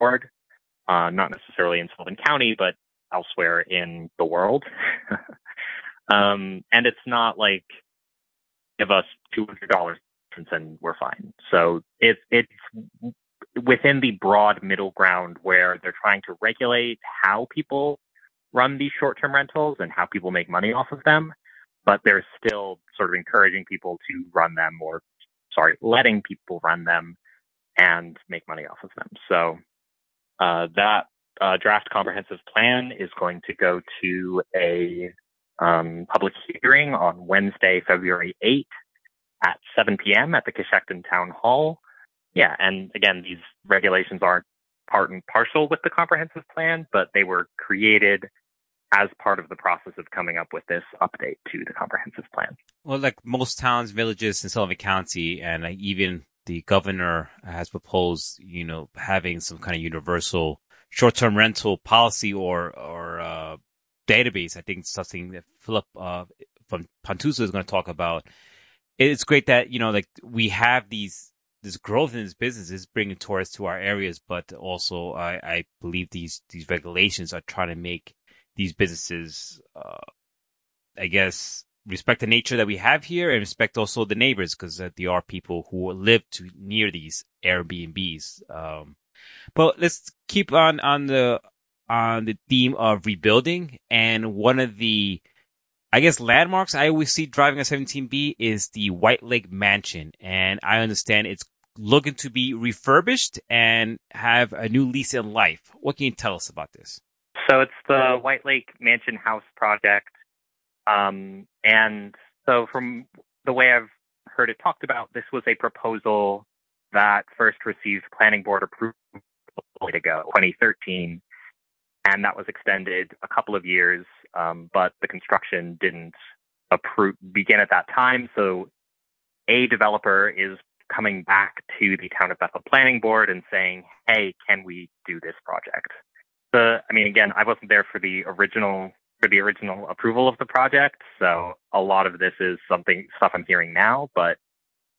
uh, not necessarily in Sullivan County, but elsewhere in the world. um, and it's not like give us two hundred dollars and we're fine. So it's it's within the broad middle ground where they're trying to regulate how people run these short-term rentals and how people make money off of them, but they're still sort of encouraging people to run them or sorry, letting people run them and make money off of them. So that uh, draft comprehensive plan is going to go to a um, public hearing on Wednesday, February 8th at 7 p.m. at the Cochecton Town Hall. Yeah, and again, these regulations aren't part and parcel with the comprehensive plan, but they were created as part of the process of coming up with this update to the comprehensive plan. Well, like most towns, villages in Sullivan County, and even the governor has proposed, you know, having some kind of universal short-term rental policy or or uh, database. I think something that Philip uh, from Pantuso is going to talk about. It's great that you know, like we have these this growth in this business is bringing tourists to our areas, but also I, I believe these these regulations are trying to make these businesses, uh, I guess, respect the nature that we have here and respect also the neighbors because uh, there are people who live to near these Airbnbs. Um, but let's keep on on the on the theme of rebuilding. And one of the, I guess, landmarks I always see driving a 17B is the White Lake Mansion. And I understand it's looking to be refurbished and have a new lease in life. What can you tell us about this? So it's the White Lake Mansion House project. Um, and so from the way I've heard it talked about, this was a proposal that first received planning board approval ago, 2013 and that was extended a couple of years, um, but the construction didn't approve, begin at that time. So a developer is coming back to the town of Bethel planning board and saying, Hey, can we do this project? The, I mean, again, I wasn't there for the original, for the original approval of the project. So a lot of this is something, stuff I'm hearing now, but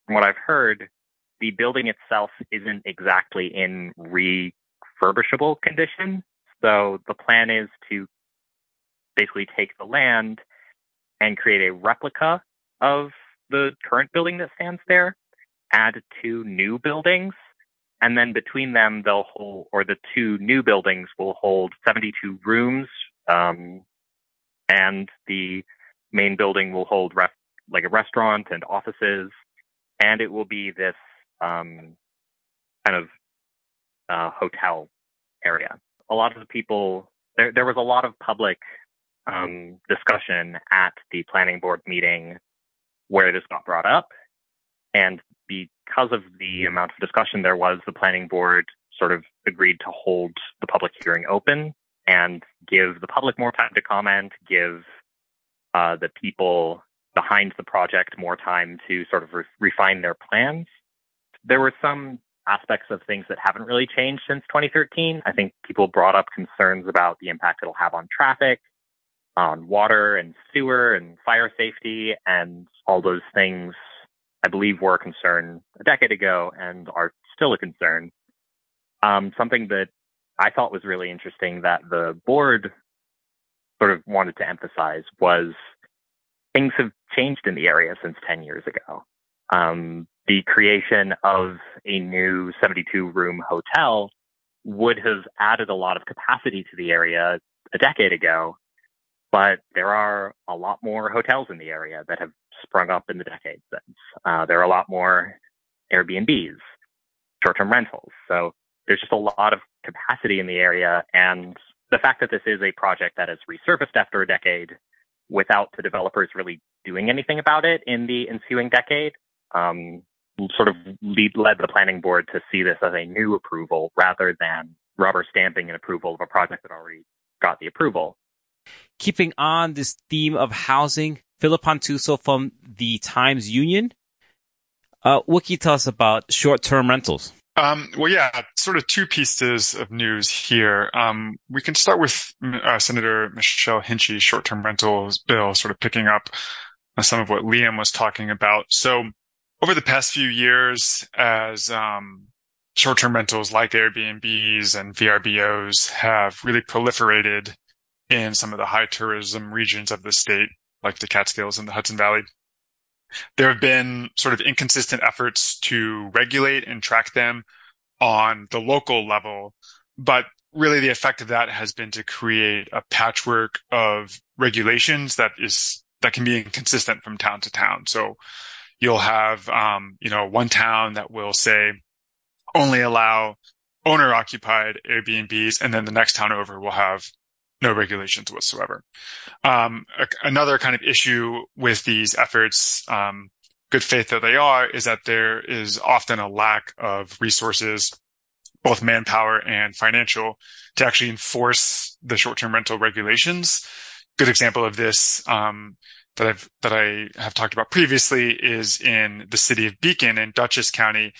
from what I've heard, the building itself isn't exactly in refurbishable condition. So the plan is to basically take the land and create a replica of the current building that stands there, add two new buildings, and then between them they'll hold, or the two new buildings will hold 72 rooms, um, and the main building will hold ref- like a restaurant and offices, and it will be this um, kind of uh, hotel area. A lot of the people there there was a lot of public um, discussion at the planning board meeting where this got brought up, and because of the amount of discussion there was, the planning board sort of agreed to hold the public hearing open and give the public more time to comment, give uh, the people behind the project more time to sort of re- refine their plans. There were some aspects of things that haven't really changed since 2013. I think people brought up concerns about the impact it'll have on traffic, on water and sewer and fire safety, and all those things I believe were a concern a decade ago and are still a concern. Um, something that I thought was really interesting that the board sort of wanted to emphasize was things have changed in the area since 10 years ago. Um, the creation of a new 72 room hotel would have added a lot of capacity to the area a decade ago, but there are a lot more hotels in the area that have sprung up in the decades since. Uh, there are a lot more Airbnbs, short-term rentals. So there's just a lot of capacity in the area. And the fact that this is a project that has resurfaced after a decade without the developers really doing anything about it in the ensuing decade um, sort of lead, led the planning board to see this as a new approval rather than rubber stamping an approval of a project that already got the approval. Keeping on this theme of housing, Philip Pantuso from the Times Union. Uh, what can you tell us about short-term rentals? Um, well, yeah, sort of two pieces of news here. Um, we can start with uh, Senator Michelle Hinchey's short-term rentals bill, sort of picking up some of what Liam was talking about. So over the past few years, as um, short-term rentals like Airbnbs and VRBOs have really proliferated in some of the high tourism regions of the state, like the Catskills and the Hudson Valley. There have been sort of inconsistent efforts to regulate and track them on the local level, but really the effect of that has been to create a patchwork of regulations that is that can be inconsistent from town to town. So you'll have um, you know one town that will say only allow owner occupied Airbnbs, and then the next town over will have no regulations whatsoever. Um, a, another kind of issue with these efforts, um, good faith that they are, is that there is often a lack of resources, both manpower and financial, to actually enforce the short-term rental regulations. Good example of this um, that I've that I have talked about previously is in the city of Beacon in Dutchess County.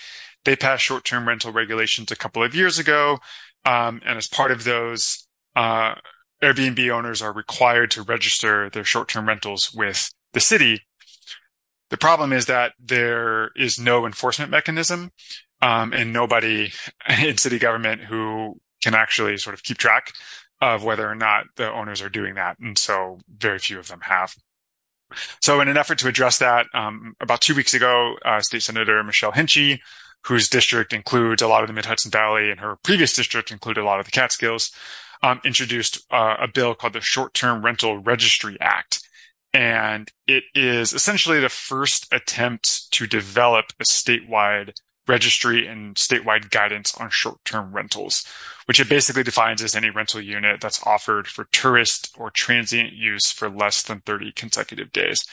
They passed short-term rental regulations a couple of years ago, um, and as part of those, uh, Airbnb owners are required to register their short-term rentals with the city. The problem is that there is no enforcement mechanism, um, and nobody in city government who can actually sort of keep track of whether or not the owners are doing that. And so very few of them have. So in an effort to address that, um, about two weeks ago, uh, State Senator Michelle Hinchey, whose district includes a lot of the Mid Hudson Valley and her previous district included a lot of the Catskills, introduced uh, a bill called the Short Term Rental Registry Act. And it is essentially the first attempt to develop a statewide registry and statewide guidance on short-term rentals, which it basically defines as any rental unit that's offered for tourist or transient use for less than 30 consecutive days.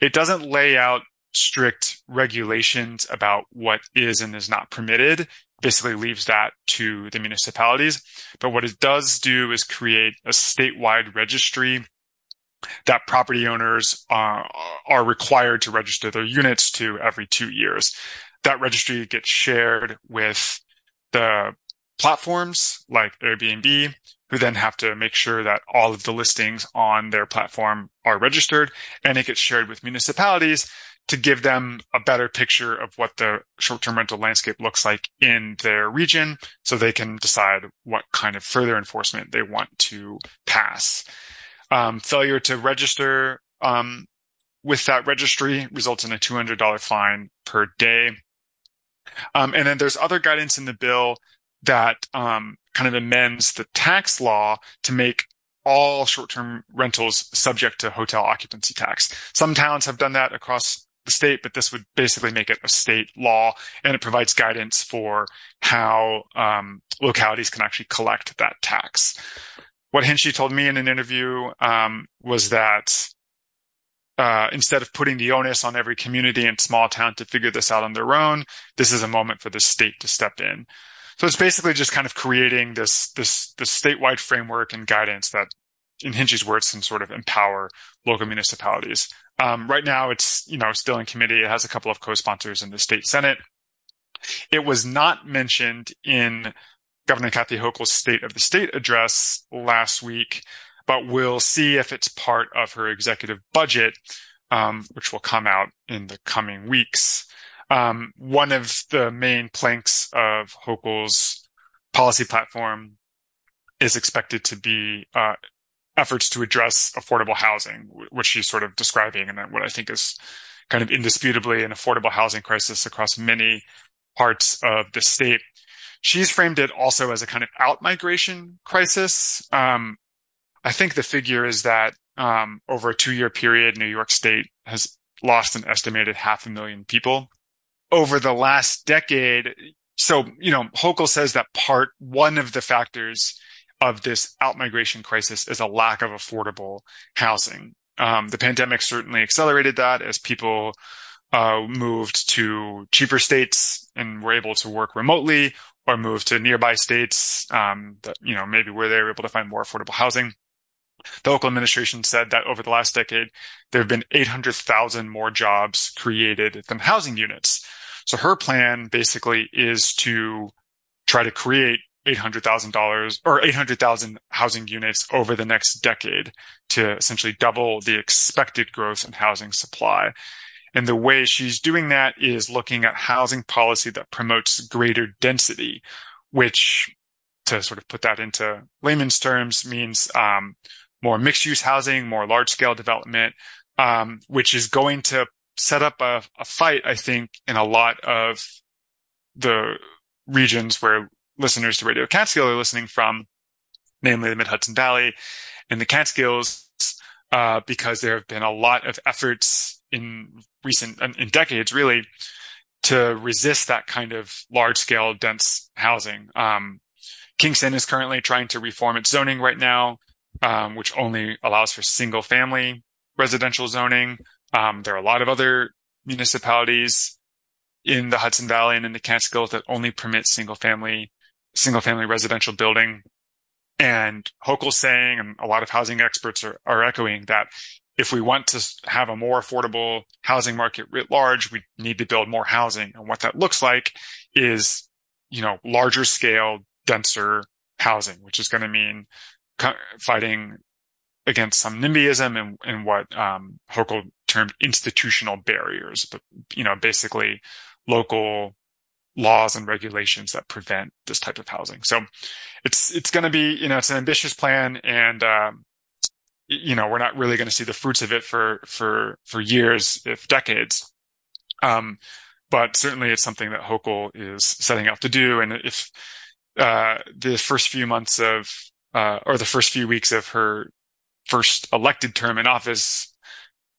It doesn't lay out strict regulations about what is and is not permitted basically leaves that to the municipalities. But what it does do is create a statewide registry that property owners uh, are required to register their units to every two years. That registry gets shared with the platforms like Airbnb, who then have to make sure that all of the listings on their platform are registered and it gets shared with municipalities to give them a better picture of what the short-term rental landscape looks like in their region so they can decide what kind of further enforcement they want to pass. Um, failure to register um, with that registry results in a $200 fine per day. Um, and then there's other guidance in the bill that um, kind of amends the tax law to make all short-term rentals subject to hotel occupancy tax. Some towns have done that across the state, but this would basically make it a state law, and it provides guidance for how um, localities can actually collect that tax. What Hinchey told me in an interview um, was that uh, instead of putting the onus on every community and small town to figure this out on their own, this is a moment for the state to step in. So it's basically just kind of creating this this this statewide framework and guidance that, in Hinchey's words, can sort of empower local municipalities. Um, right now, it's you know still in committee. It has a couple of co-sponsors in the state senate. It was not mentioned in Governor Kathy Hochul's State of the State address last week, but we'll see if it's part of her executive budget, um, which will come out in the coming weeks. Um, one of the main planks of Hochul's policy platform is expected to be uh, efforts to address affordable housing, which she's sort of describing, and what I think is kind of indisputably an affordable housing crisis across many parts of the state. She's framed it also as a kind of out migration crisis. Um, I think the figure is that um, over a two year period, New York State has lost an estimated half a million people. Over the last decade, so, you know, Hochul says that part one of the factors of this outmigration crisis is a lack of affordable housing. Um, the pandemic certainly accelerated that as people uh, moved to cheaper states and were able to work remotely or moved to nearby states um, that you know maybe where they were able to find more affordable housing. The local administration said that over the last decade, there have been 800,000 more jobs created than housing units. So her plan basically is to try to create $800,000 or 800,000 housing units over the next decade to essentially double the expected growth in housing supply. And the way she's doing that is looking at housing policy that promotes greater density, which to sort of put that into layman's terms means um, more mixed use housing, more large scale development, um, which is going to set up a, a fight, I think, in a lot of the regions where listeners to Radio Catskill are listening from, namely the Mid Hudson Valley and the Catskills, uh, because there have been a lot of efforts in recent, in decades really, to resist that kind of large scale dense housing. Um, Kingston is currently trying to reform its zoning right now, um, which only allows for single family residential zoning. Um, there are a lot of other municipalities in the Hudson Valley and in the Catskills that only permit single family, single family residential building. And Hochul's saying, and a lot of housing experts are, are echoing that if we want to have a more affordable housing market writ large, we need to build more housing. And what that looks like is, you know, larger scale, denser housing, which is going to mean fighting against some NIMBYism and, and what um, Hochul termed institutional barriers, but you know, basically local laws and regulations that prevent this type of housing. So it's it's going to be you know it's an ambitious plan, and um, you know we're not really going to see the fruits of it for for for years, if decades. Um, but certainly it's something that Hochul is setting out to do, and if uh, the first few months of uh, or the first few weeks of her first elected term in office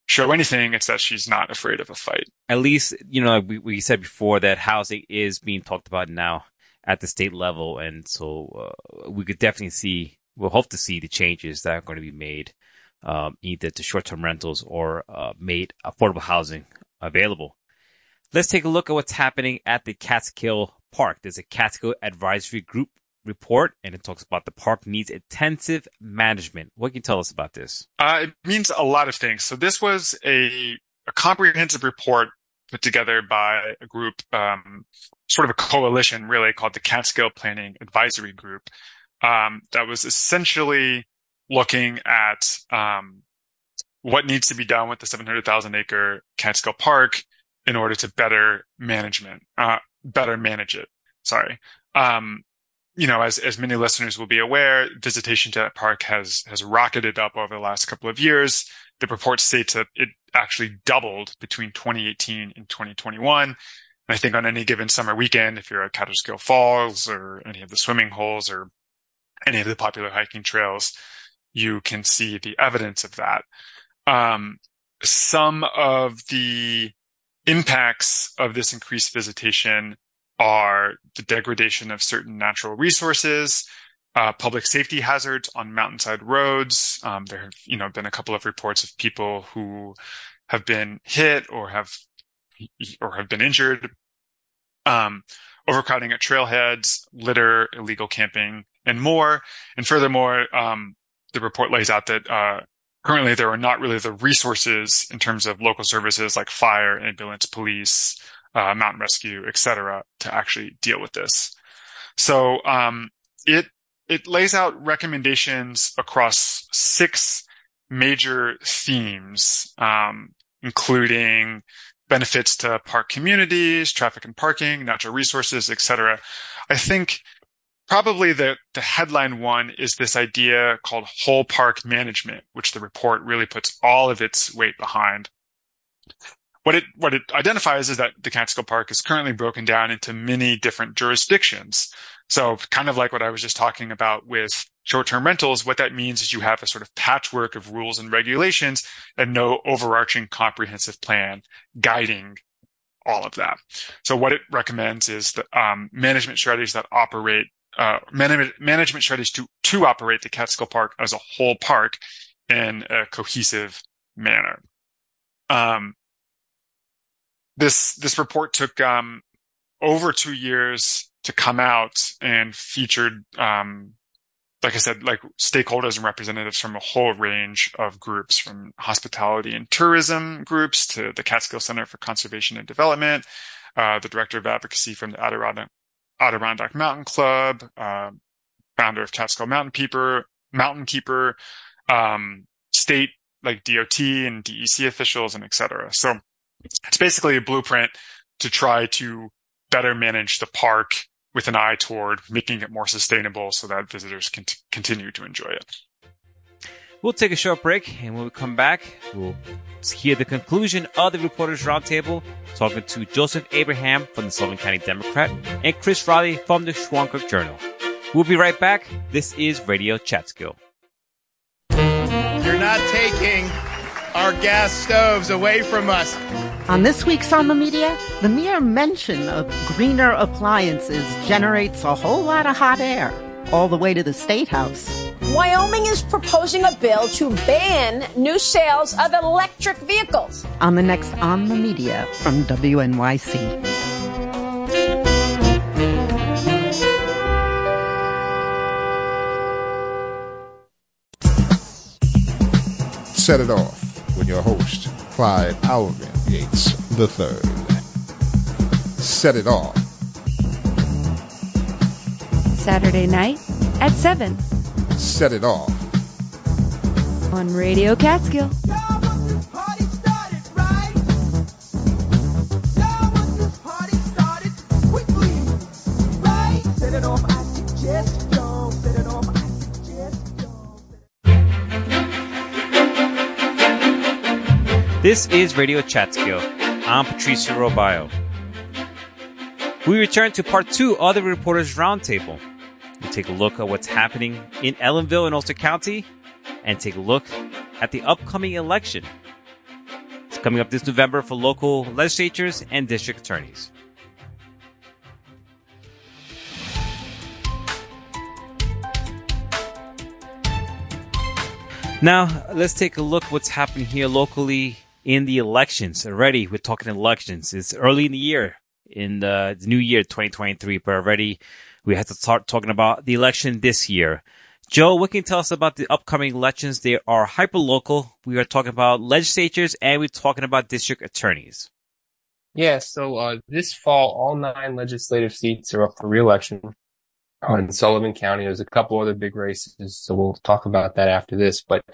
show anything, it's that she's not afraid of a fight. At least, you know, we, we said before that housing is being talked about now at the state level. And so uh, we could definitely see, we'll hope to see the changes that are going to be made, um, either to short-term rentals or uh, made affordable housing available. Let's take a look at what's happening at the Catskill Park. There's a Catskill Advisory Group report, and it talks about the park needs intensive management. What can you tell us about this? Uh, it means a lot of things. So this was a, a comprehensive report put together by a group, um, sort of a coalition really called the Catskill Planning Advisory Group, um, that was essentially looking at, um, what needs to be done with the 700,000 acre Catskill Park in order to better management, uh, better manage it. Sorry. Um, you know, as, as many listeners will be aware, visitation to that park has, has rocketed up over the last couple of years. The report states that it actually doubled between 2018 and 2021. And I think on any given summer weekend, if you're at Kaaterskill Falls or any of the swimming holes or any of the popular hiking trails, you can see the evidence of that. Um, some of the impacts of this increased visitation are the degradation of certain natural resources, uh, public safety hazards on mountainside roads. Um, there have, you know, been a couple of reports of people who have been hit or have or have been injured. Um, overcrowding at trailheads, litter, illegal camping, and more. And furthermore, um, the report lays out that uh, currently there are not really the resources in terms of local services like fire, ambulance, police, uh, mountain rescue, etc., to actually deal with this. So um, it it lays out recommendations across six major themes, um, including benefits to park communities, traffic and parking, natural resources, etc. I think probably the, the headline one is this idea called whole park management, which the report really puts all of its weight behind what it what it identifies is that the Catskill Park is currently broken down into many different jurisdictions. So kind of like what I was just talking about with short-term rentals, what that means is you have a sort of patchwork of rules and regulations and no overarching comprehensive plan guiding all of that. So what it recommends is the um, management strategies that operate uh, management management strategies to to operate the Catskill Park as a whole park in a cohesive manner. Um, this this report took um, over two years to come out and featured, um, like I said, like stakeholders and representatives from a whole range of groups, from hospitality and tourism groups to the Catskill Center for Conservation and Development, uh, the director of advocacy from the Adirondack, Adirondack Mountain Club, uh, founder of Catskill Mountain Keeper, Mountain Keeper, um, state like DOT and DEC officials and et cetera. So It's basically a blueprint to try to better manage the park with an eye toward making it more sustainable so that visitors can t- continue to enjoy it. We'll take a short break, and when we come back, we'll hear the conclusion of the Reporters Roundtable, talking to Joseph Abraham from the Sullivan County Democrat and Chris Riley from the Shawangunk Journal. We'll be right back. This is Radio Catskill. You're not taking our gas stoves away from us. On this week's On the Media, the mere mention of greener appliances generates a whole lot of hot air, all the way to the State House. Wyoming is proposing a bill to ban new sales of electric vehicles. On the next On the Media from WNYC. Set it off with your host, Clyde Alvin Yates III. Set it off. Saturday night at 7 Set it off. on Radio Catskill. This is Radio Catskill. I'm Patricio Robayo. We return to part two of the Reporters Roundtable. We take a look at what's happening in Ellenville and Ulster County and take a look at the upcoming election. It's coming up this November for local legislatures and district attorneys. Now, let's take a look what's happening here locally in the elections. Already, we're talking elections. It's early in the year, in the new year 2023, but already we have to start talking about the election this year. Joe, what can you tell us about the upcoming elections? They are hyper local. We are talking about legislatures and we're talking about district attorneys. Yeah, so uh, this fall, all nine legislative seats are up for reelection in Sullivan County. There's a couple other big races, so we'll talk about that after this. But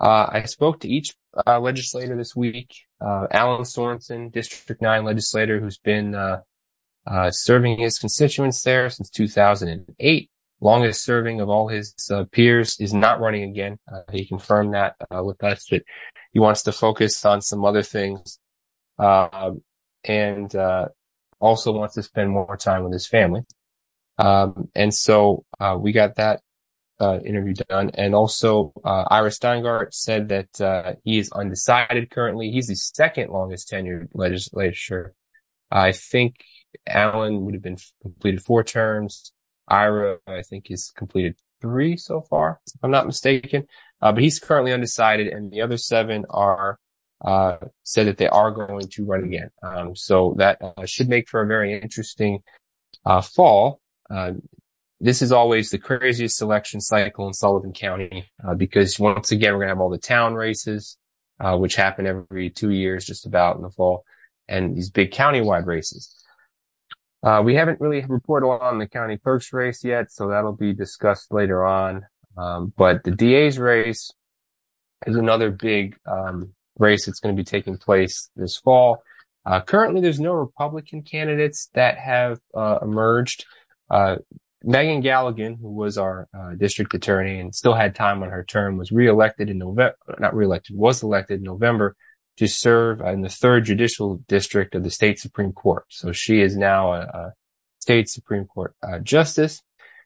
uh, I spoke to each uh, legislator this week. Uh, Alan Sorensen, District 9 legislator, who's been uh, uh, serving his constituents there since 2008. Longest serving of all his uh, peers is not running again. he confirmed that with us that he wants to focus on some other things. and also wants to spend more time with his family. Um, and so, uh, we got that, uh, interview done. And also, uh, Ira Steingart said that, uh, he is undecided currently. He's the second longest tenured legislature. I think Alan would have been completed four terms. Ira, I think, is completed three so far, if I'm not mistaken. Uh, but he's currently undecided and the other seven are, uh, said that they are going to run again. Um, so that should make for a very interesting, fall. This is always the craziest selection cycle in Sullivan County uh, because once again we're gonna have all the town races, uh, which happen every two years, just about in the fall, and these big countywide races. Uh, we haven't really reported on the county clerk's race yet, so that'll be discussed later on. Um, but the DA's race is another big um, race that's going to be taking place this fall. Uh, currently, there's no Republican candidates that have uh, emerged. Uh, Megan Galligan, who was our uh, district attorney and still had time on her term, was reelected in November, not reelected, was elected in November to serve in the third judicial district of the state Supreme Court. So she is now a, a state Supreme Court uh, justice.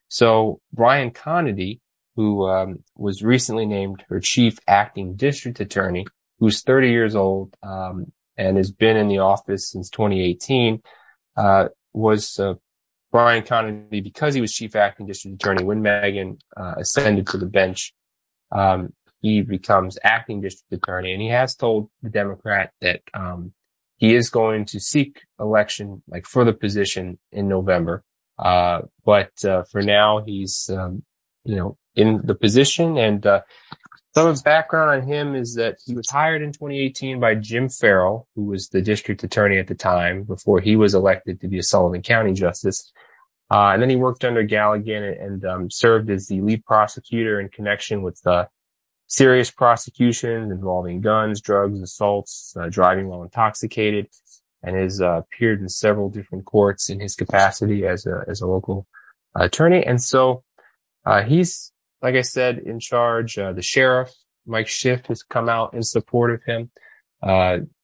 So Brian Conaty, who um, was recently named her chief acting district attorney, who's 30 years old um, and has been in the office since 2018, uh, was uh, Brian Conaty, because he was chief acting district attorney when Megan uh, ascended to the bench, um, he becomes acting district attorney, and he has told the Democrat that um, he is going to seek election, like for the position in November. Uh, but uh, for now, he's um, you know in the position, and uh, some of background on him is that he was hired in 2018 by Jim Farrell, who was the district attorney at the time before he was elected to be a Sullivan County justice. Uh, and then he worked under Galligan and, um, served as the lead prosecutor in connection with the serious prosecutions involving guns, drugs, assaults, uh, driving while intoxicated, and has uh, appeared in several different courts in his capacity as a as a local attorney. And so uh, he's, like I said, in charge. Uh, the sheriff, Mike Schiff, has come out in support of him.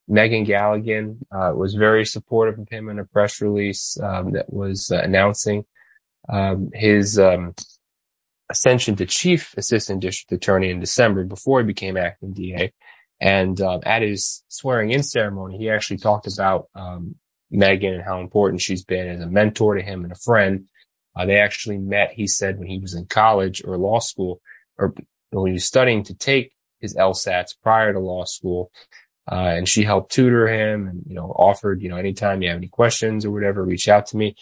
Uh, Megan Galligan was very supportive of him in a press release um, that was announcing um, his um, ascension to chief assistant district attorney in December before he became acting DA. And um, at his swearing in ceremony, he actually talked about um, Megan and how important she's been as a mentor to him and a friend. Uh, they actually met, he said, when he was in college or law school, or when he was studying to take his LSATs prior to law school. Uh, and she helped tutor him and, you know, offered, you know, anytime you have any questions or whatever, reach out to me.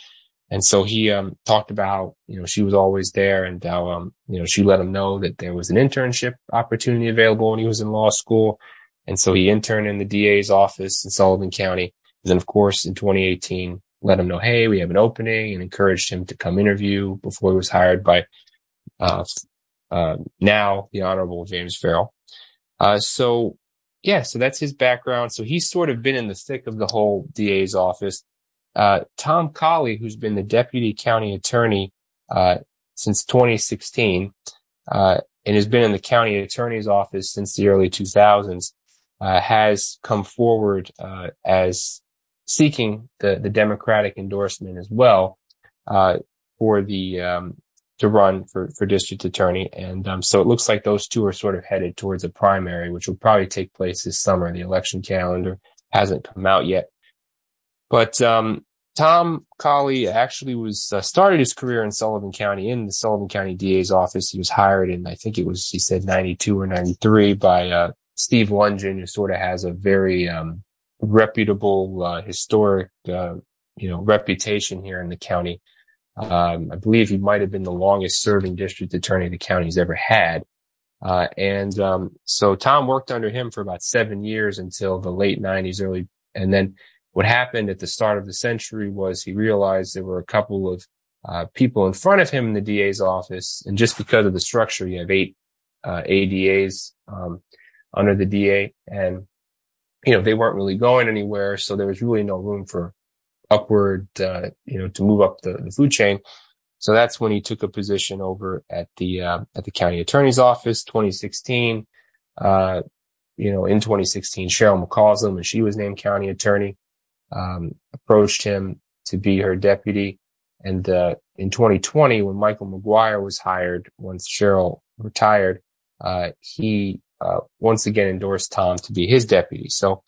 And so he, um, talked about you know, she was always there and how, um, you know, she let him know that there was an internship opportunity available when he was in law school. And so he interned in the DA's office in Sullivan County. And then, of course, in 2018, let him know, Hey, we have an opening and encouraged him to come interview before he was hired by, uh, uh, now the Honorable James Farrell. Uh, so yeah, so that's his background. So he's sort of been in the thick of the whole DA's office. Uh, Tom Colley, who's been the deputy county attorney uh, since 2016 uh, and has been in the county attorney's office since the early 2000s, uh, has come forward uh, as seeking the, the Democratic endorsement as well uh, for the um, to run for, for district attorney. And um, so it looks like those two are sort of headed towards a primary, which will probably take place this summer. The election calendar hasn't come out yet. But um, Tom Colley actually was uh, started his career in Sullivan County in the Sullivan County DA's office. He was hired in, I think it was, he said 92 or 93 by, uh, Steve Lungen, who sort of has a very, um, reputable, uh, historic, uh, you know, reputation here in the county. Um, I believe he might have been the longest serving district attorney the county's ever had. Uh, and, um, so Tom worked under him for about seven years until the late nineties, early, and then what happened at the start of the century was he realized there were a couple of uh, people in front of him in the DA's office. And just because of the structure, you have eight uh, ADAs um, under the DA and, you know, they weren't really going anywhere. So there was really no room for upward, uh, you know, to move up the, the, food chain. So that's when he took a position over at the, uh, at the county attorney's office, 2016. Uh, you know, in 2016, Cheryl McCausland, when she was named county attorney, um, approached him to be her deputy. And uh, in 2020, when Michael McGuire was hired, once Cheryl retired, uh, he uh, once again endorsed Tom to be his deputy. So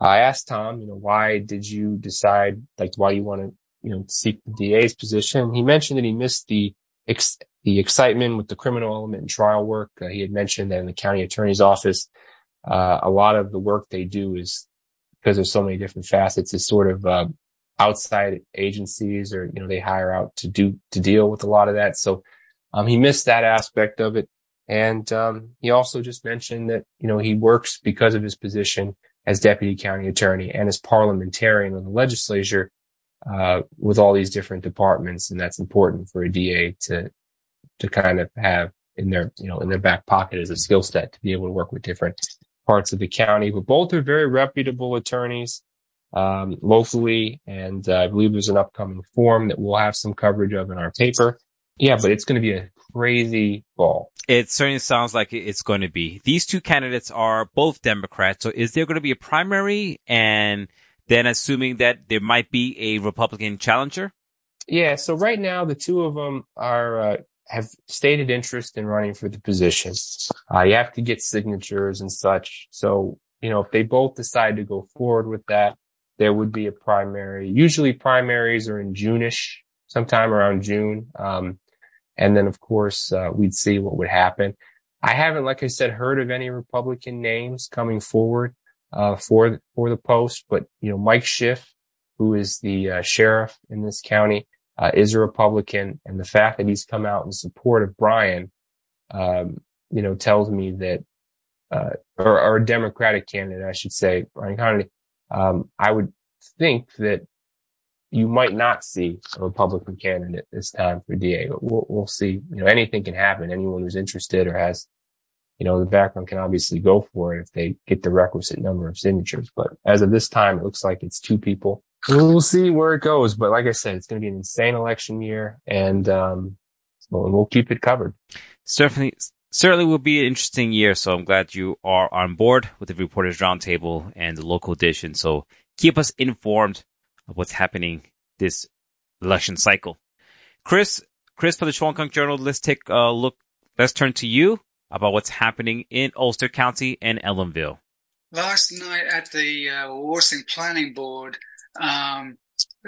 I asked Tom, you know, why did you decide, like, why you want to, you know, seek the DA's position? He mentioned that he missed the ex- the excitement with the criminal element and trial work. Uh, he had mentioned that in the county attorney's office, uh, a lot of the work they do is because there's so many different facets is sort of uh, outside agencies or you know they hire out to do to deal with a lot of that so um, he missed that aspect of it and um, he also just mentioned that you know he works because of his position as deputy county attorney and as parliamentarian in the legislature uh, with all these different departments and that's important for a da to to kind of have in their you know in their back pocket as a skill set to be able to work with different parts of the county, but both are very reputable attorneys um, locally. And uh, I believe there's an upcoming forum that we'll have some coverage of in our paper. Yeah, but it's going to be a crazy ball. It certainly sounds like it's going to be. These two candidates are both Democrats. So is there going to be a primary? And then assuming that there might be a Republican challenger? Yeah. So right now, the two of them are uh, have stated interest in running for the position. Uh, you have to get signatures and such. So, you know, if they both decide to go forward with that, there would be a primary. Usually primaries are in Juneish, sometime around June. Um, and then of course, uh, we'd see what would happen. I haven't, like I said, heard of any Republican names coming forward, uh, for, for the post, but, you know, Mike Schiff, who is the uh, sheriff in this county, uh, is a Republican, and the fact that he's come out in support of Brian, um, you know, tells me that, uh, or, or, a Democratic candidate, I should say, Brian Connolly. Um, I would think that you might not see a Republican candidate this time for DA, but we'll, we'll see. You know, anything can happen. Anyone who's interested or has you know, the background can obviously go for it if they get the requisite number of signatures. But as of this time, it looks like it's two people. We'll see where it goes. But like I said, it's going to be an insane election year and, um, we'll keep it covered. Certainly, certainly will be an interesting year. So I'm glad you are on board with the Reporters Roundtable and the local edition. So keep us informed of what's happening this election cycle. Chris, Chris for the Shawangunk Journal, let's take a look. Let's turn to you about what's happening in Ulster County and Ellenville. Last night at the uh, Wawarsing Planning Board, um,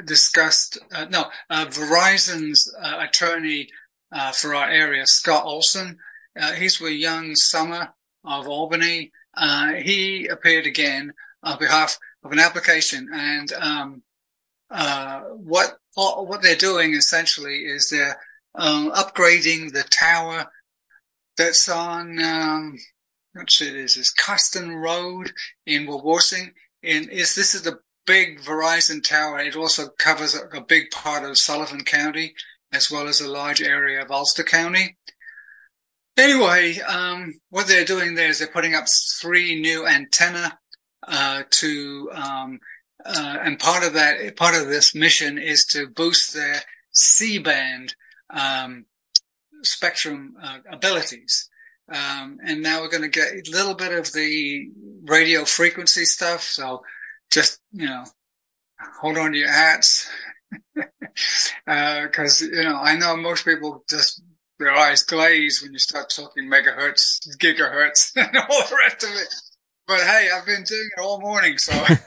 discussed, uh, no, uh, Verizon's uh, attorney uh, for our area, Scott Olson, uh, he's with Young Sommer of Albany. he appeared again on behalf of an application and um, what what they're doing essentially is they're um, upgrading the tower that's on, um, what's it is, is Custon Road in Wawarsing. And is, this is the big Verizon tower. It also covers a, a big part of Sullivan County as well as a large area of Ulster County. Anyway, um, what they're doing there is they're putting up three new antenna, uh, to, um, uh, and part of that, part of this mission is to boost their C band, um, spectrum uh, abilities. Um, and now we're going to get a little bit of the radio frequency stuff. So just, you know, hold on to your hats. uh, cause, you know, I know most people just, their eyes glaze when you start talking megahertz, gigahertz, and all the rest of it. But hey, I've been doing it all morning, so.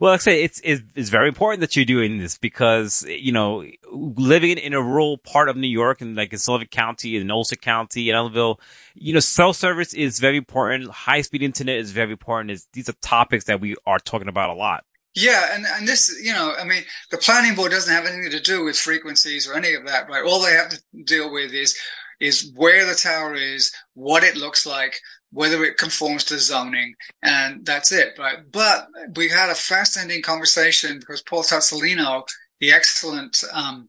well, like I say, it's, it's, it's very important that you're doing this because, you know, living in a rural part of New York and like in Sullivan County and Ulster County and Ellenville, you know, cell service is very important. High speed internet is very important. It's, these are topics that we are talking about a lot. Yeah, and, and this, you know, I mean, the planning board doesn't have anything to do with frequencies or any of that, right? All they have to deal with is, is where the tower is, what it looks like, whether it conforms to zoning, and that's it, right? But we had a fascinating conversation because Paul Tazzolino, the excellent um,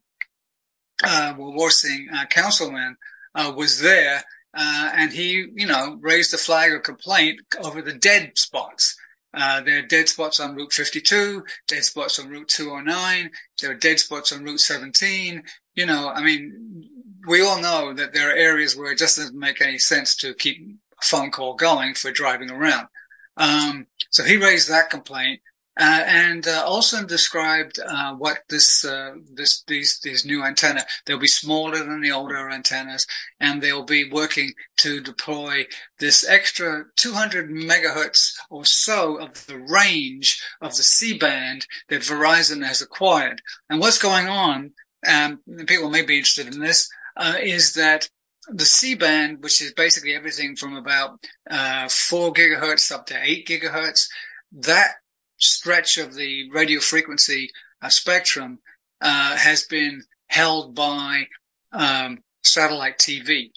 uh, uh, councilman, uh, was there, uh, and he, you know, raised the flag of complaint over the dead spots. Uh, there are dead spots on Route 52, dead spots on Route 209, there are dead spots on Route 17. You know, I mean, we all know that there are areas where it just doesn't make any sense to keep phone call going for driving around. Um, so he raised that complaint. Uh, and uh, Olson described uh, what this uh, this these these new antenna they'll be smaller than the older antennas, and they'll be working to deploy this extra 200 megahertz or so of the range of the C band that Verizon has acquired. And what's going on? Um, people may be interested in this. Uh, is that the C band, which is basically everything from about uh, four gigahertz up to eight gigahertz, that stretch of the radio frequency uh, spectrum uh, has been held by um, satellite TV,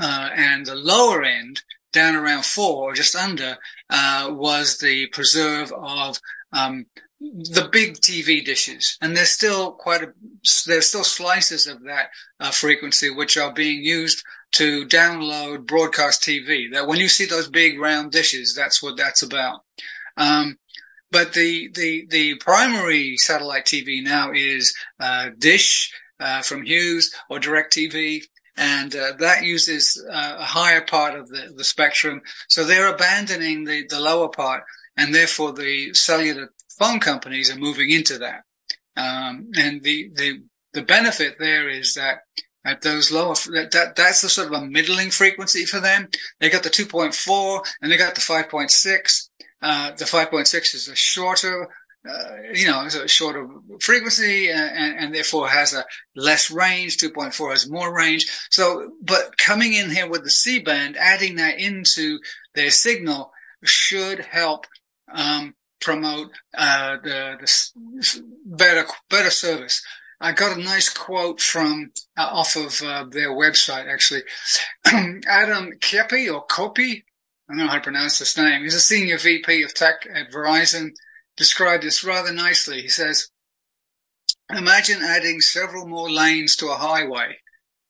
uh, and the lower end, down around four or just under, uh, was the preserve of um, the big TV dishes, and there's still quite a there's still slices of that uh, frequency which are being used to download broadcast TV. That when you see those big round dishes, that's what that's about. Um, but the the the primary satellite TV now is uh, Dish uh, from Hughes or DirecTV, and uh, that uses uh, a higher part of the, the spectrum. So they're abandoning the the lower part, and therefore the cellular phone companies are moving into that. Um, and the, the, the benefit there is that at those lower, that, that, that's the sort of a middling frequency for them. They got the 2.4 and they got the 5.6. Uh, the 5.6 is a shorter, uh, you know, it's a shorter frequency and, and, and, therefore has a less range. 2.4 has more range. So, but coming in here with the C band, adding that into their signal should help, um, promote uh, the, the, better better service. I got a nice quote from uh, off of uh, their website actually. Adam Kepi or Kopi, I don't know how to pronounce this name. He's a senior VP of tech at Verizon. Described this rather nicely. He says, "Imagine adding several more lanes to a highway.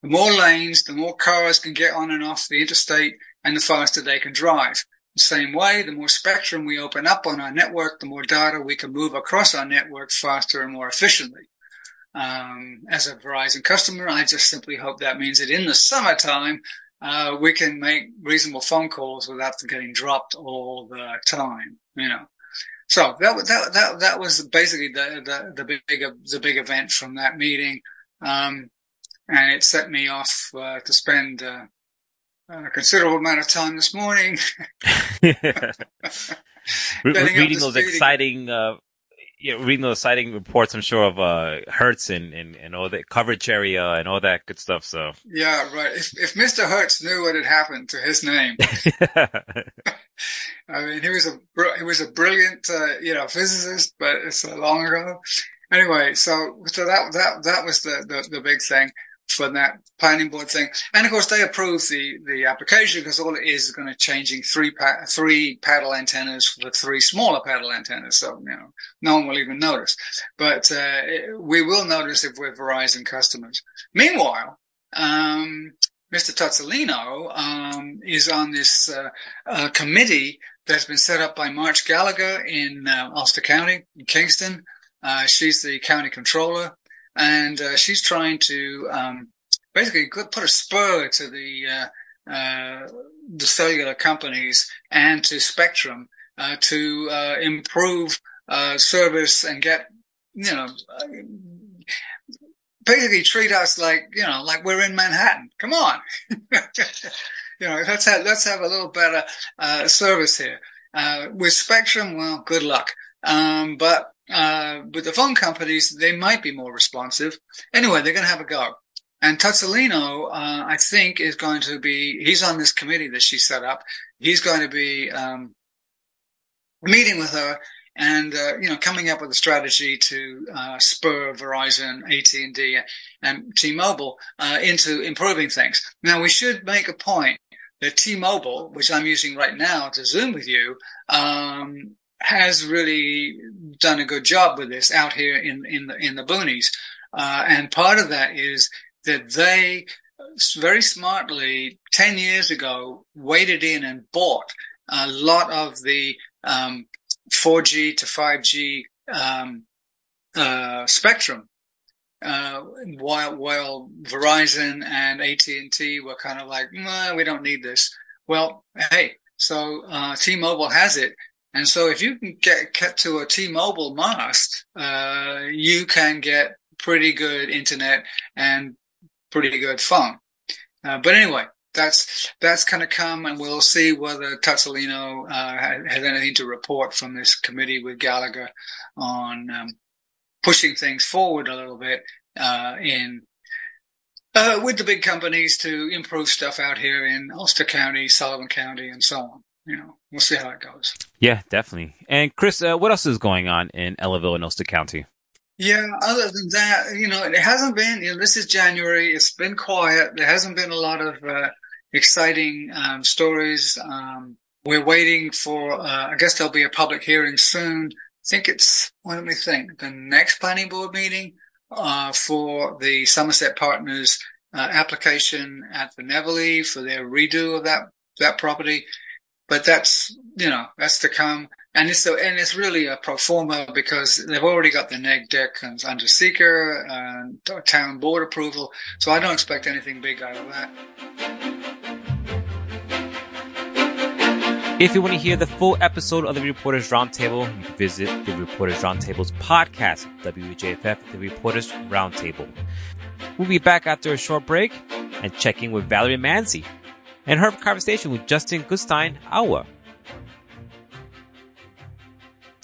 The more lanes, the more cars can get on and off the interstate and the faster they can drive. Same way, the more spectrum we open up on our network, the more data we can move across our network faster and more efficiently. Um, as a Verizon customer, I just simply hope that means that in the summertime, uh, we can make reasonable phone calls without getting dropped all the time, you know. So that that that that was basically the the the big the big event from that meeting, um, and it set me off uh, to spend uh, a considerable amount of time this morning. reading those exciting uh, you know, reading those siting reports, I'm sure of uh, Hertz and, and, and all the coverage area and all that good stuff. So yeah, right. If if Mr. Hertz knew what had happened to his name, I mean, he was a he was a brilliant uh, you know physicist, but it's so long ago. Anyway, so so that that that was the the, the big thing for that planning board thing. And of course, they approved the, the application because all it is is going to changing three, pa- three paddle antennas for the three smaller paddle antennas. So, you know, no one will even notice, but, uh, we will notice if we're Verizon customers. Meanwhile, um, Mr. Tozolino, um, is on this, uh, uh, committee that's been set up by March Gallagher in, uh, Ulster County in Kingston. Uh, she's the county controller and uh, she's trying to um, basically put a spur to the uh, uh, the cellular companies and to Spectrum uh, to uh, improve uh, service and get you know basically treat us like you know like we're in Manhattan. Come on, you know let's have let's have a little better service here with Spectrum. Well, good luck. Um, but uh, with the phone companies, they might be more responsive. Anyway, they're going to have a go. And Tozolino, uh, I think is going to be, he's on this committee that she set up. He's going to be, um, meeting with her and, uh, you know, coming up with a strategy to, uh, spur Verizon, AT&T and T-Mobile, uh, into improving things. Now we should make a point that T-Mobile, which I'm using right now to Zoom with you, um, has really done a good job with this out here in, in the, in the boonies. Uh, and part of that is that they very smartly 10 years ago waded in and bought a lot of the, um, 4G to 5G, um, uh, spectrum. Uh, while, while Verizon and AT&T were kind of like, nah, we don't need this. Well, hey, so, uh, T-Mobile has it and so if you can get, get to a T-Mobile mast, uh, you can get pretty good internet and pretty good phone. Uh, but anyway, that's, that's going to come and we'll see whether Tozolino, uh, has anything to report from this committee with Gallagher on, um, pushing things forward a little bit, uh, in, uh, with the big companies to improve stuff out here in Ulster County, Sullivan County, and so on you know, we'll see how it goes. Yeah, definitely. And Chris, uh, what else is going on in Ellenville and Ulster County? Yeah, other than that, you know, it hasn't been, you know, this is January. It's been quiet. There hasn't been a lot of, uh, exciting, um, stories. Um, we're waiting for, uh, I guess there'll be a public hearing soon. I think it's, what do we think? The next planning board meeting, uh, for the Somerset Partners, uh, application at the Nevele for their redo of that, that property but that's you know that's to come. And it's a, and it's really a pro forma because they've already got the neg dec and under SEQR and town board approval. So I don't expect anything big out of that. If you want to hear the full episode of the Reporters Roundtable, you can visit the Reporters Roundtable's podcast, WJFF, the Reporters Roundtable. We'll be back after a short break and checking with Valerie Manzi and her conversation with Justin Gutstein Awa.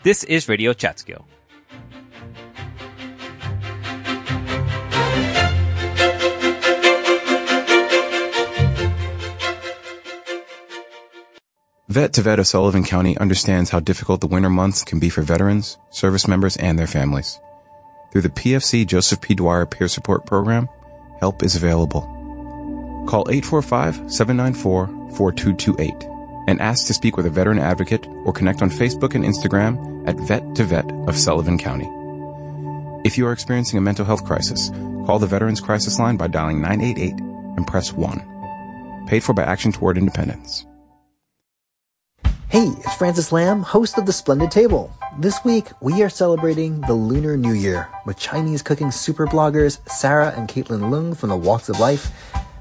This is Radio Catskill. Vet to Vet of Sullivan County understands how difficult the winter months can be for veterans, service members, and their families. Through the PFC Joseph P. Dwyer Peer Support Program, help is available. Call 845-794-4228 and ask to speak with a veteran advocate or connect on Facebook and Instagram at Vet to Vet of Sullivan County. If you are experiencing a mental health crisis, call the Veterans Crisis Line by dialing 988 and press 1. Paid for by Action Toward Independence. Hey, it's Francis Lam, host of The Splendid Table. This week, we are celebrating the Lunar New Year with Chinese cooking super bloggers Sarah and Kaitlin Leung from The Woks of Life,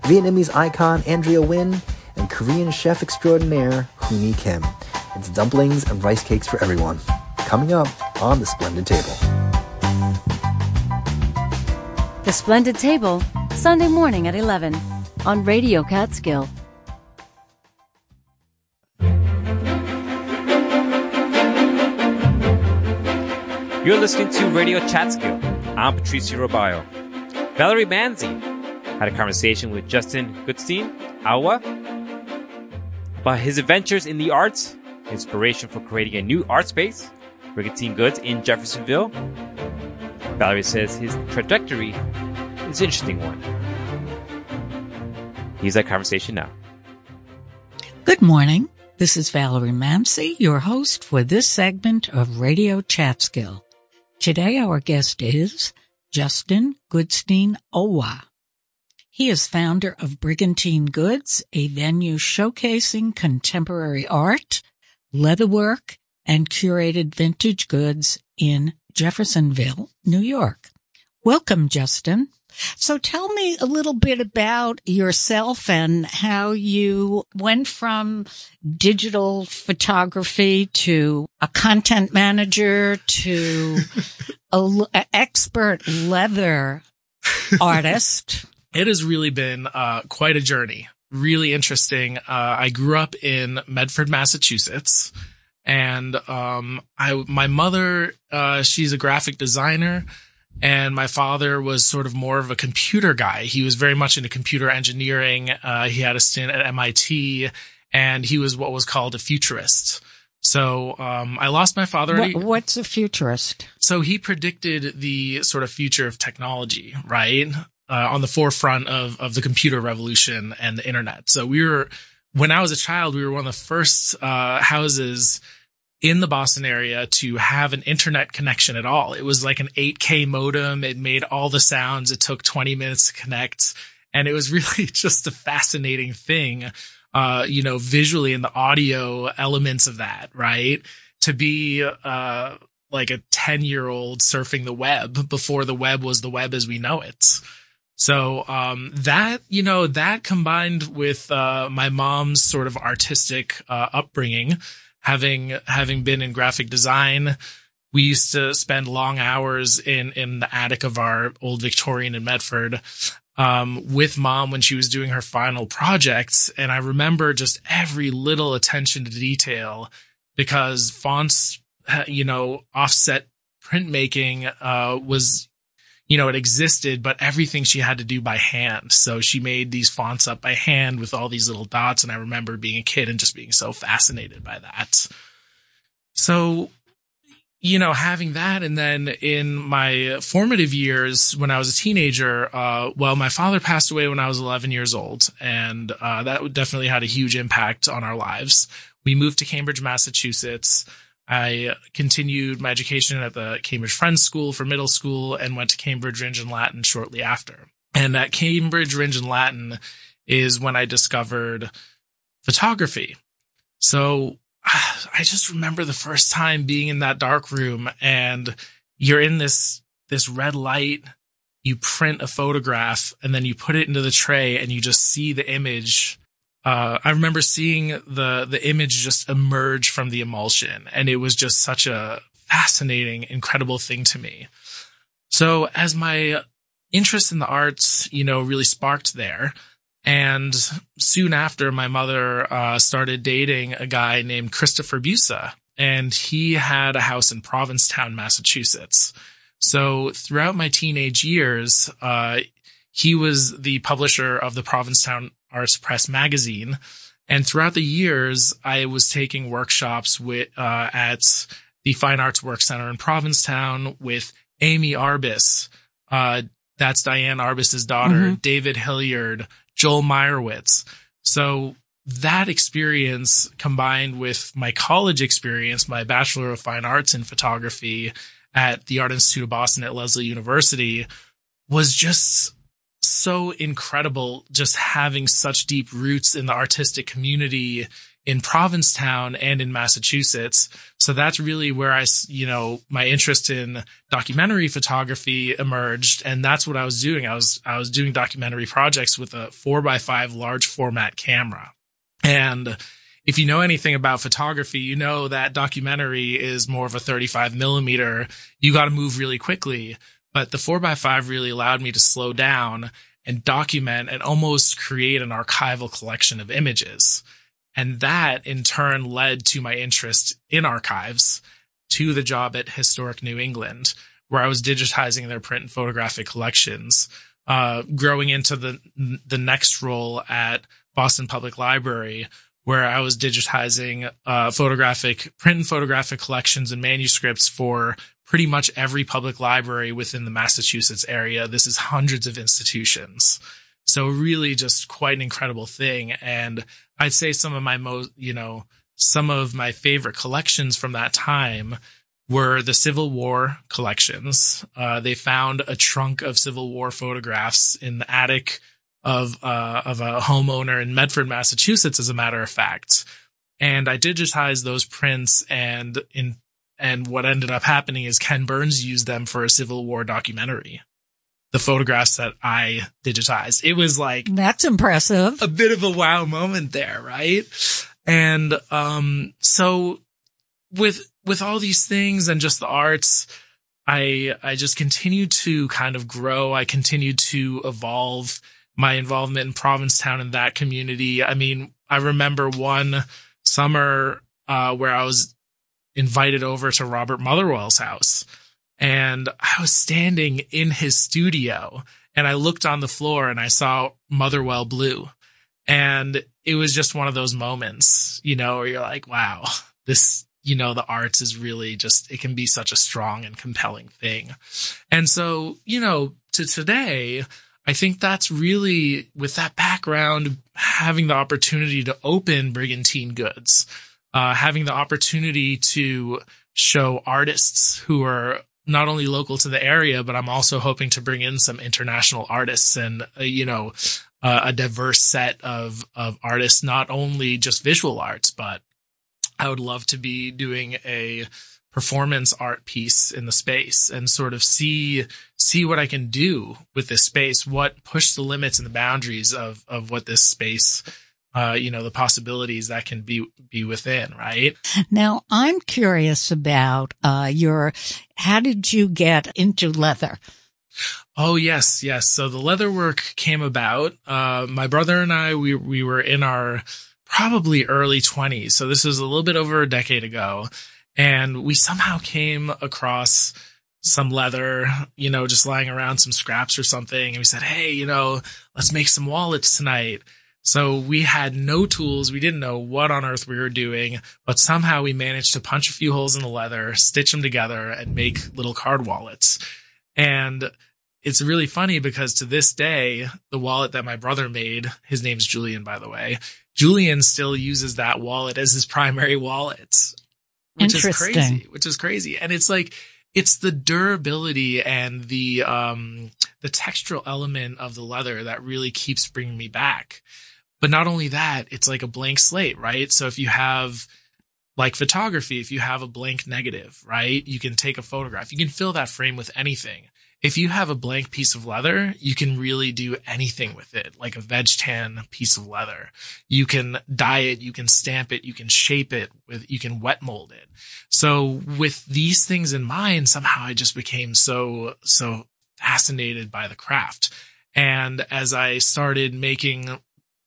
Vietnamese icon Andrea Nguyen, and Korean chef extraordinaire Hooni Kim. It's dumplings and rice cakes for everyone. Coming up on The Splendid Table. The Splendid Table, Sunday morning at 11 on Radio Catskill. You're listening to Radio Catskill. I'm Patricio Robayo. Valerie Manzi had a conversation with Justin Goodstein, Awa, about his adventures in the arts, inspiration for creating a new art space, Brigantine Goods in Jeffersonville. Valerie says his trajectory is an interesting one. Here's that conversation now. Good morning. This is Valerie Manzi, your host for this segment of Radio Catskill. Today our guest is Justin Goodstein Owa. He is founder of Brigantine Goods, a venue showcasing contemporary art, leatherwork, and curated vintage goods in Jeffersonville, New York. Welcome, Justin. So tell me a little bit about yourself and how you went from digital photography to a content manager to an expert leather artist. It has really been uh, quite a journey. Really interesting. Uh, I grew up in Medford, Massachusetts, and um, I my mother uh, she's a graphic designer and my father was sort of more of a computer guy. He was very much into computer engineering. Uh, he had a stint at MIT and he was what was called a futurist. So, um, I lost my father. What, what's a futurist? So he predicted the sort of future of technology, right? Uh, on the forefront of, of the computer revolution and the internet. So we were, when I was a child, we were one of the first, uh, houses in the Boston area to have an internet connection at all. It was like an 8K modem. It made all the sounds. It took 20 minutes to connect. And it was really just a fascinating thing, uh, you know, visually and the audio elements of that, right? To be, uh, like a 10 year old surfing the web before the web was the web as we know it. So, um, that, you know, that combined with, uh, my mom's sort of artistic, uh, upbringing, having having been in graphic design, we used to spend long hours in in the attic of our old Victorian in Medford um, with mom when she was doing her final projects, and I remember just every little attention to detail because fonts, you know, offset printmaking uh, was you know, it existed, but everything she had to do by hand. So she made these fonts up by hand with all these little dots. And I remember being a kid and just being so fascinated by that. So, you know, having that. And then in my formative years, when I was a teenager, uh, well, my father passed away when I was 11 years old. And, uh, that definitely had a huge impact on our lives. We moved to Cambridge, Massachusetts. I continued my education at the Cambridge Friends School for middle school and went to Cambridge Rindge and Latin shortly after. And at Cambridge Rindge and Latin is when I discovered photography. So I just remember the first time being in that dark room and you're in this, this red light. You print a photograph and then you put it into the tray and you just see the image uh, I remember seeing the the image just emerge from the emulsion, and it was just such a fascinating, incredible thing to me. So as my interest in the arts, you know, really sparked there, and soon after, my mother uh, started dating a guy named Christopher Busa, and he had a house in Provincetown, Massachusetts. So throughout my teenage years, uh, he was the publisher of the Provincetown Arts Press magazine. And throughout the years, I was taking workshops with, uh, at the Fine Arts Work Center in Provincetown with Amy Arbus. Uh, that's Diane Arbus's daughter, mm-hmm. David Hilliard, Joel Meyerowitz. So that experience combined with my college experience, my Bachelor of Fine Arts in photography at the Art Institute of Boston at Lesley University was just so incredible just having such deep roots in the artistic community in Provincetown and in Massachusetts. So that's really where I, you know, my interest in documentary photography emerged. And that's what I was doing. I was, I was doing documentary projects with a four by five large format camera. And if you know anything about photography, you know that documentary is more of a 35 millimeter. You got to move really quickly. But the four by five really allowed me to slow down and document and almost create an archival collection of images. And that in turn led to my interest in archives to the job at Historic New England, where I was digitizing their print and photographic collections, uh, growing into the, the next role at Boston Public Library, where I was digitizing, uh, photographic, print and photographic collections and manuscripts for pretty much every public library within the Massachusetts area. This is hundreds of institutions. So really just quite an incredible thing. And I'd say some of my most, you know, some of my favorite collections from that time were the Civil War collections. Uh, they found a trunk of Civil War photographs in the attic of, uh, of a homeowner in Medford, Massachusetts, as a matter of fact. And I digitized those prints and in, and what ended up happening is Ken Burns used them for a Civil War documentary the photographs that I digitized. It was like that's impressive. A bit of a wow moment there, right? And um so with with all these things and just the arts, I I just continued to kind of grow. I continued to evolve my involvement in Provincetown and that community. I mean, I remember one summer uh where I was invited over to Robert Motherwell's house and I was standing in his studio and I looked on the floor and I saw Motherwell Blue. And it was just one of those moments, you know, where you're like, wow, this, you know, the arts is really just, it can be such a strong and compelling thing. And so, you know, to today, I think that's really with that background, having the opportunity to open Brigantine Goods, uh, having the opportunity to show artists who are not only local to the area, but I'm also hoping to bring in some international artists and, uh, you know, uh, a diverse set of, of artists, not only just visual arts, but I would love to be doing a performance art piece in the space and sort of see, see what I can do with this space, what push the limits and the boundaries of, of what this space uh, you know, the possibilities that can be, be within, right? Now, I'm curious about, uh, your, how did you get into leather? Oh, yes, yes. So the leather work came about. Uh, my brother and I, we, we were in our probably early twenties. So this was a little bit over a decade ago and we somehow came across some leather, you know, just lying around some scraps or something. And we said, Hey, you know, let's make some wallets tonight. So we had no tools. We didn't know what on earth we were doing, but somehow we managed to punch a few holes in the leather, stitch them together and make little card wallets. And it's really funny because to this day, the wallet that my brother made, his name's Julian, by the way, Julian still uses that wallet as his primary wallet, which is crazy, which is crazy. And it's like, it's the durability and the, um, the textural element of the leather that really keeps bringing me back. But not only that, it's like a blank slate, right? So if you have like photography, if you have a blank negative, right? You can take a photograph. You can fill that frame with anything. If you have a blank piece of leather, you can really do anything with it, like a veg tan piece of leather. You can dye it, you can stamp it, you can shape it with, you can wet mold it. So with these things in mind, somehow I just became so, so fascinated by the craft. And as I started making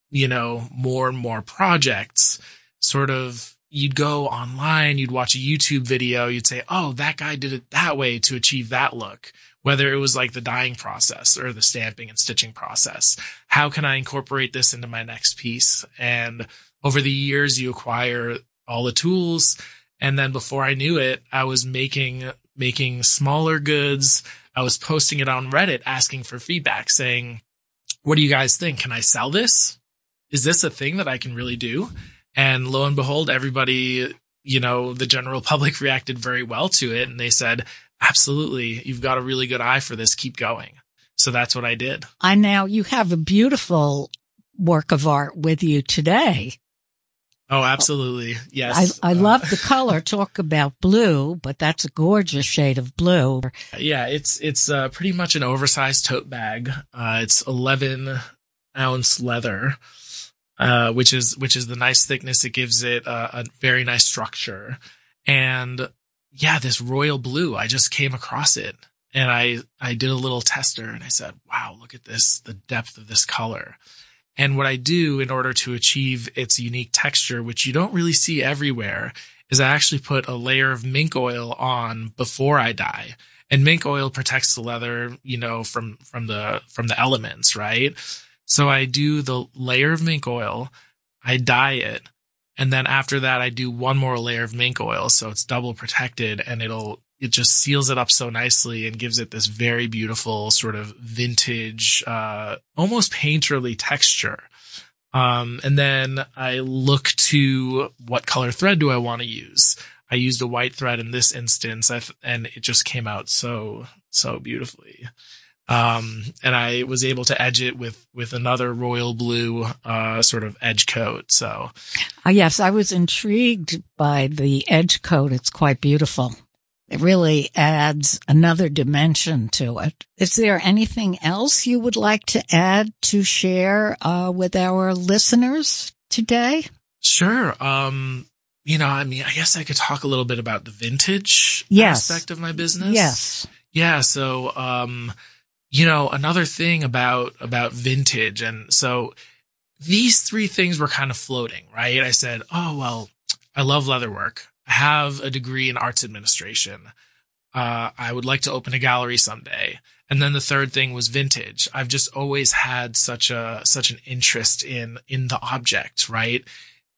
you know, more and more projects, sort of you'd go online, you'd watch a YouTube video, you'd say, Oh, that guy did it that way to achieve that look. Whether it was like the dyeing process or the stamping and stitching process. How can I incorporate this into my next piece? And over the years, you acquire all the tools. And then before I knew it, I was making, making smaller goods. I was posting it on Reddit asking for feedback saying, what do you guys think? Can I sell this? Is this a thing that I can really do? And lo and behold, everybody, you know, the general public reacted very well to it. And they said, absolutely, you've got a really good eye for this. Keep going. So that's what I did. I now you have a beautiful work of art with you today. Oh, absolutely. Yes. I, I Uh, love the color. Talk about blue, but that's a gorgeous shade of blue. Yeah, it's it's uh, pretty much an oversized tote bag. Uh, it's 11 ounce leather, uh, which is which is the nice thickness. It gives it uh, a very nice structure, and yeah, this royal blue. I just came across it, and I I did a little tester, and I said, "Wow, look at this! The depth of this color." And what I do in order to achieve its unique texture, which you don't really see everywhere, is I actually put a layer of mink oil on before I dye. And mink oil protects the leather, you know, from, from the, from the elements, right? So I do the layer of mink oil, I dye it, and then after that I do one more layer of mink oil. So it's double protected and it'll, it just seals it up so nicely and gives it this very beautiful sort of vintage, uh, almost painterly texture. Um, and then I look to what color thread do I want to use? I used a white thread in this instance and it just came out so, so beautifully. Um, and I was able to edge it with, with another royal blue, uh, sort of edge coat. So Uh, yes, I was intrigued by the edge coat. It's quite beautiful. It really adds another dimension to it. Is there anything else you would like to add to share uh, with our listeners today? Sure. Um, you know, I mean, I guess I could talk a little bit about the vintage Yes. aspect of my business. Yes. Yeah. So, um, you know, another thing about, about vintage. And so these three things were kind of floating, right? I said, Oh, well, I love leatherwork. I have a degree in arts administration. Uh, I would like to open a gallery someday. And then the third thing was vintage. I've just always had such a, such an interest in, in the object, right?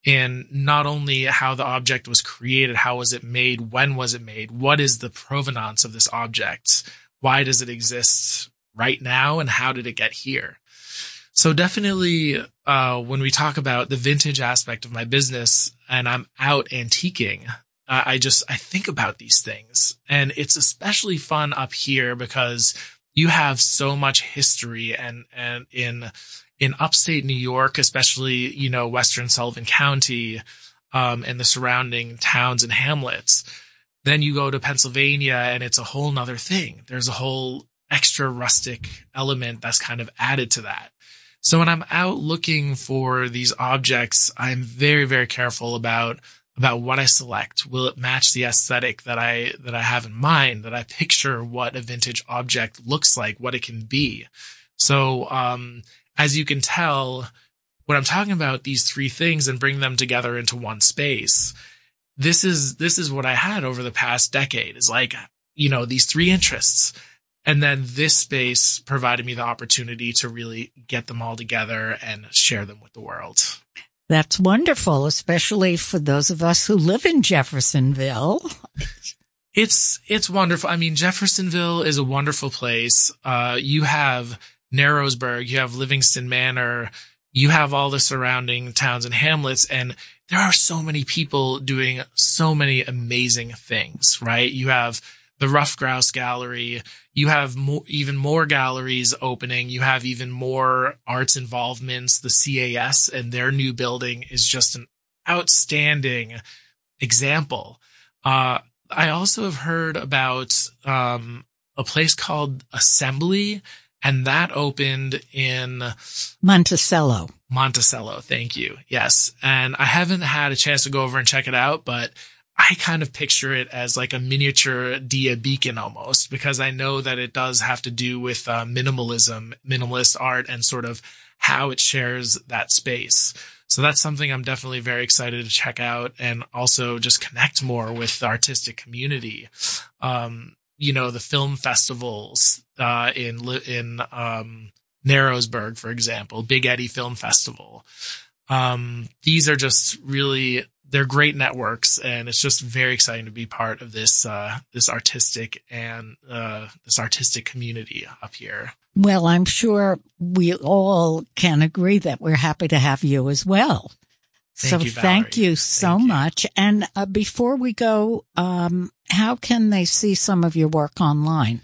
In not only how the object was created, how was it made? When was it made? What is the provenance of this object? Why does it exist right now? And how did it get here? So definitely, uh, when we talk about the vintage aspect of my business and I'm out antiquing, uh, I just, I think about these things and it's especially fun up here because you have so much history and, and in, in upstate New York, especially, you know, Western Sullivan County, um, and the surrounding towns and hamlets. Then you go to Pennsylvania and it's a whole nother thing. There's a whole extra rustic element that's kind of added to that. So when I'm out looking for these objects, I'm very, very careful about, about what I select. Will it match the aesthetic that I, that I have in mind, that I picture what a vintage object looks like, what it can be. So, um, as you can tell, when I'm talking about these three things and bring them together into one space, this is, this is what I had over the past decade is like, you know, these three interests. And then this space provided me the opportunity to really get them all together and share them with the world. That's wonderful, especially for those of us who live in Jeffersonville. It's, it's wonderful. I mean, Jeffersonville is a wonderful place. Uh, you have Narrowsburg, you have Livingston Manor, you have all the surrounding towns and hamlets, and there are so many people doing so many amazing things, right? You have the Rough Grouse Gallery. You have more, even more galleries opening. You have even more arts involvements. The CAS and their new building is just an outstanding example. Uh, I also have heard about, um, a place called Assembly and that opened in Monticello. Monticello. Thank you. Yes. And I haven't had a chance to go over and check it out, but I kind of picture it as like a miniature Dia Beacon almost because I know that it does have to do with uh, minimalism, minimalist art and sort of how it shares that space. So that's something I'm definitely very excited to check out and also just connect more with the artistic community. Um, you know, the film festivals, uh, in, in, um, Narrowsburg, for example, Big Eddy Film Festival. Um, these are just really, they're great networks and it's just very exciting to be part of this, uh, this artistic and, uh, this artistic community up here. Well, I'm sure we all can agree that we're happy to have you as well. Thank so you, thank you so much. And uh, before we go, um, how can they see some of your work online?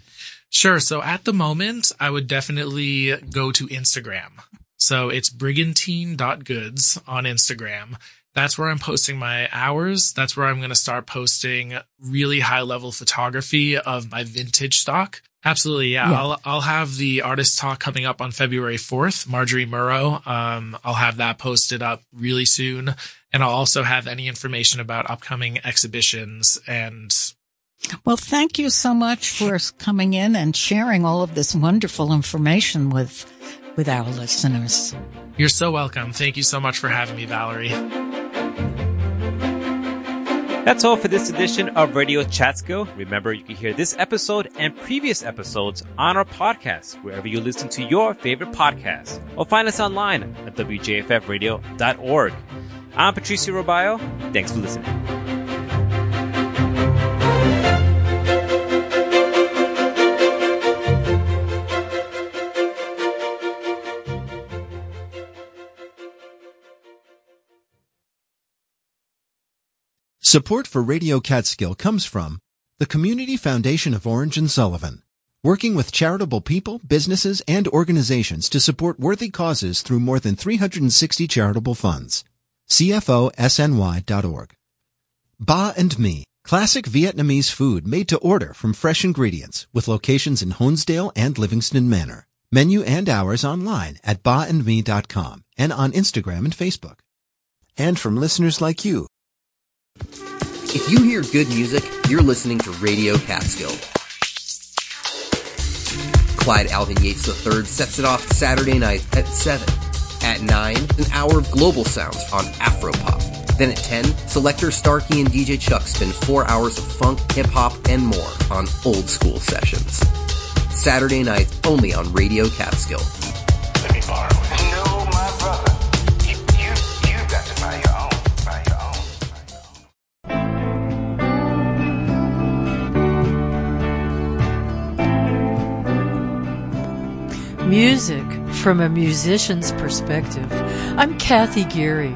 Sure. So at the moment, I would definitely go to Instagram. So it's brigantine.goods on Instagram. That's where I'm posting my hours. That's where I'm going to start posting really high level photography of my vintage stock. Absolutely. Yeah. yeah. I'll, I'll have the artist talk coming up on February 4th, Marjorie Murrow. Um, I'll have that posted up really soon. And I'll also have any information about upcoming exhibitions and well, thank you so much for coming in and sharing all of this wonderful information with with our listeners. You're so welcome. Thank you so much for having me, Valerie. That's all for this edition of Radio Catskill. Remember, you can hear this episode and previous episodes on our podcast, wherever you listen to your favorite podcast, or find us online at wjffradio.org. I'm Patricio Robayo. Thanks for listening. Support for Radio Catskill comes from the Community Foundation of Orange and Sullivan, working with charitable people, businesses, and organizations to support worthy causes through more than 360 charitable funds. CFOSNY.org. Ba and Me, classic Vietnamese food made to order from fresh ingredients with locations in Honesdale and Livingston Manor. Menu and hours online at baandme.com and on Instagram and Facebook. And from listeners like you if you hear good music, you're listening to Radio Catskill. Clyde Alvin Yates III sets it off Saturday night at 7. At 9, an hour of global sounds on Afropop. Then at 10, Selector Starkey and DJ Chuck spend four hours of funk, hip hop, and more on old school sessions. Saturday nights only on Radio Catskill. Let me borrow it. Music from a musician's perspective. I'm Kathy Geary,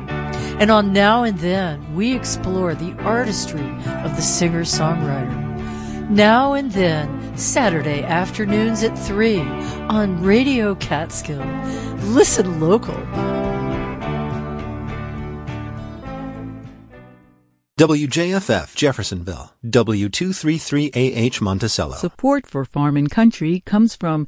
and on Now and Then, we explore the artistry of the singer songwriter. Now and Then, Saturday afternoons at 3 on Radio Catskill. Listen local. WJFF Jeffersonville, W233AH Monticello. Support for Farm and Country comes from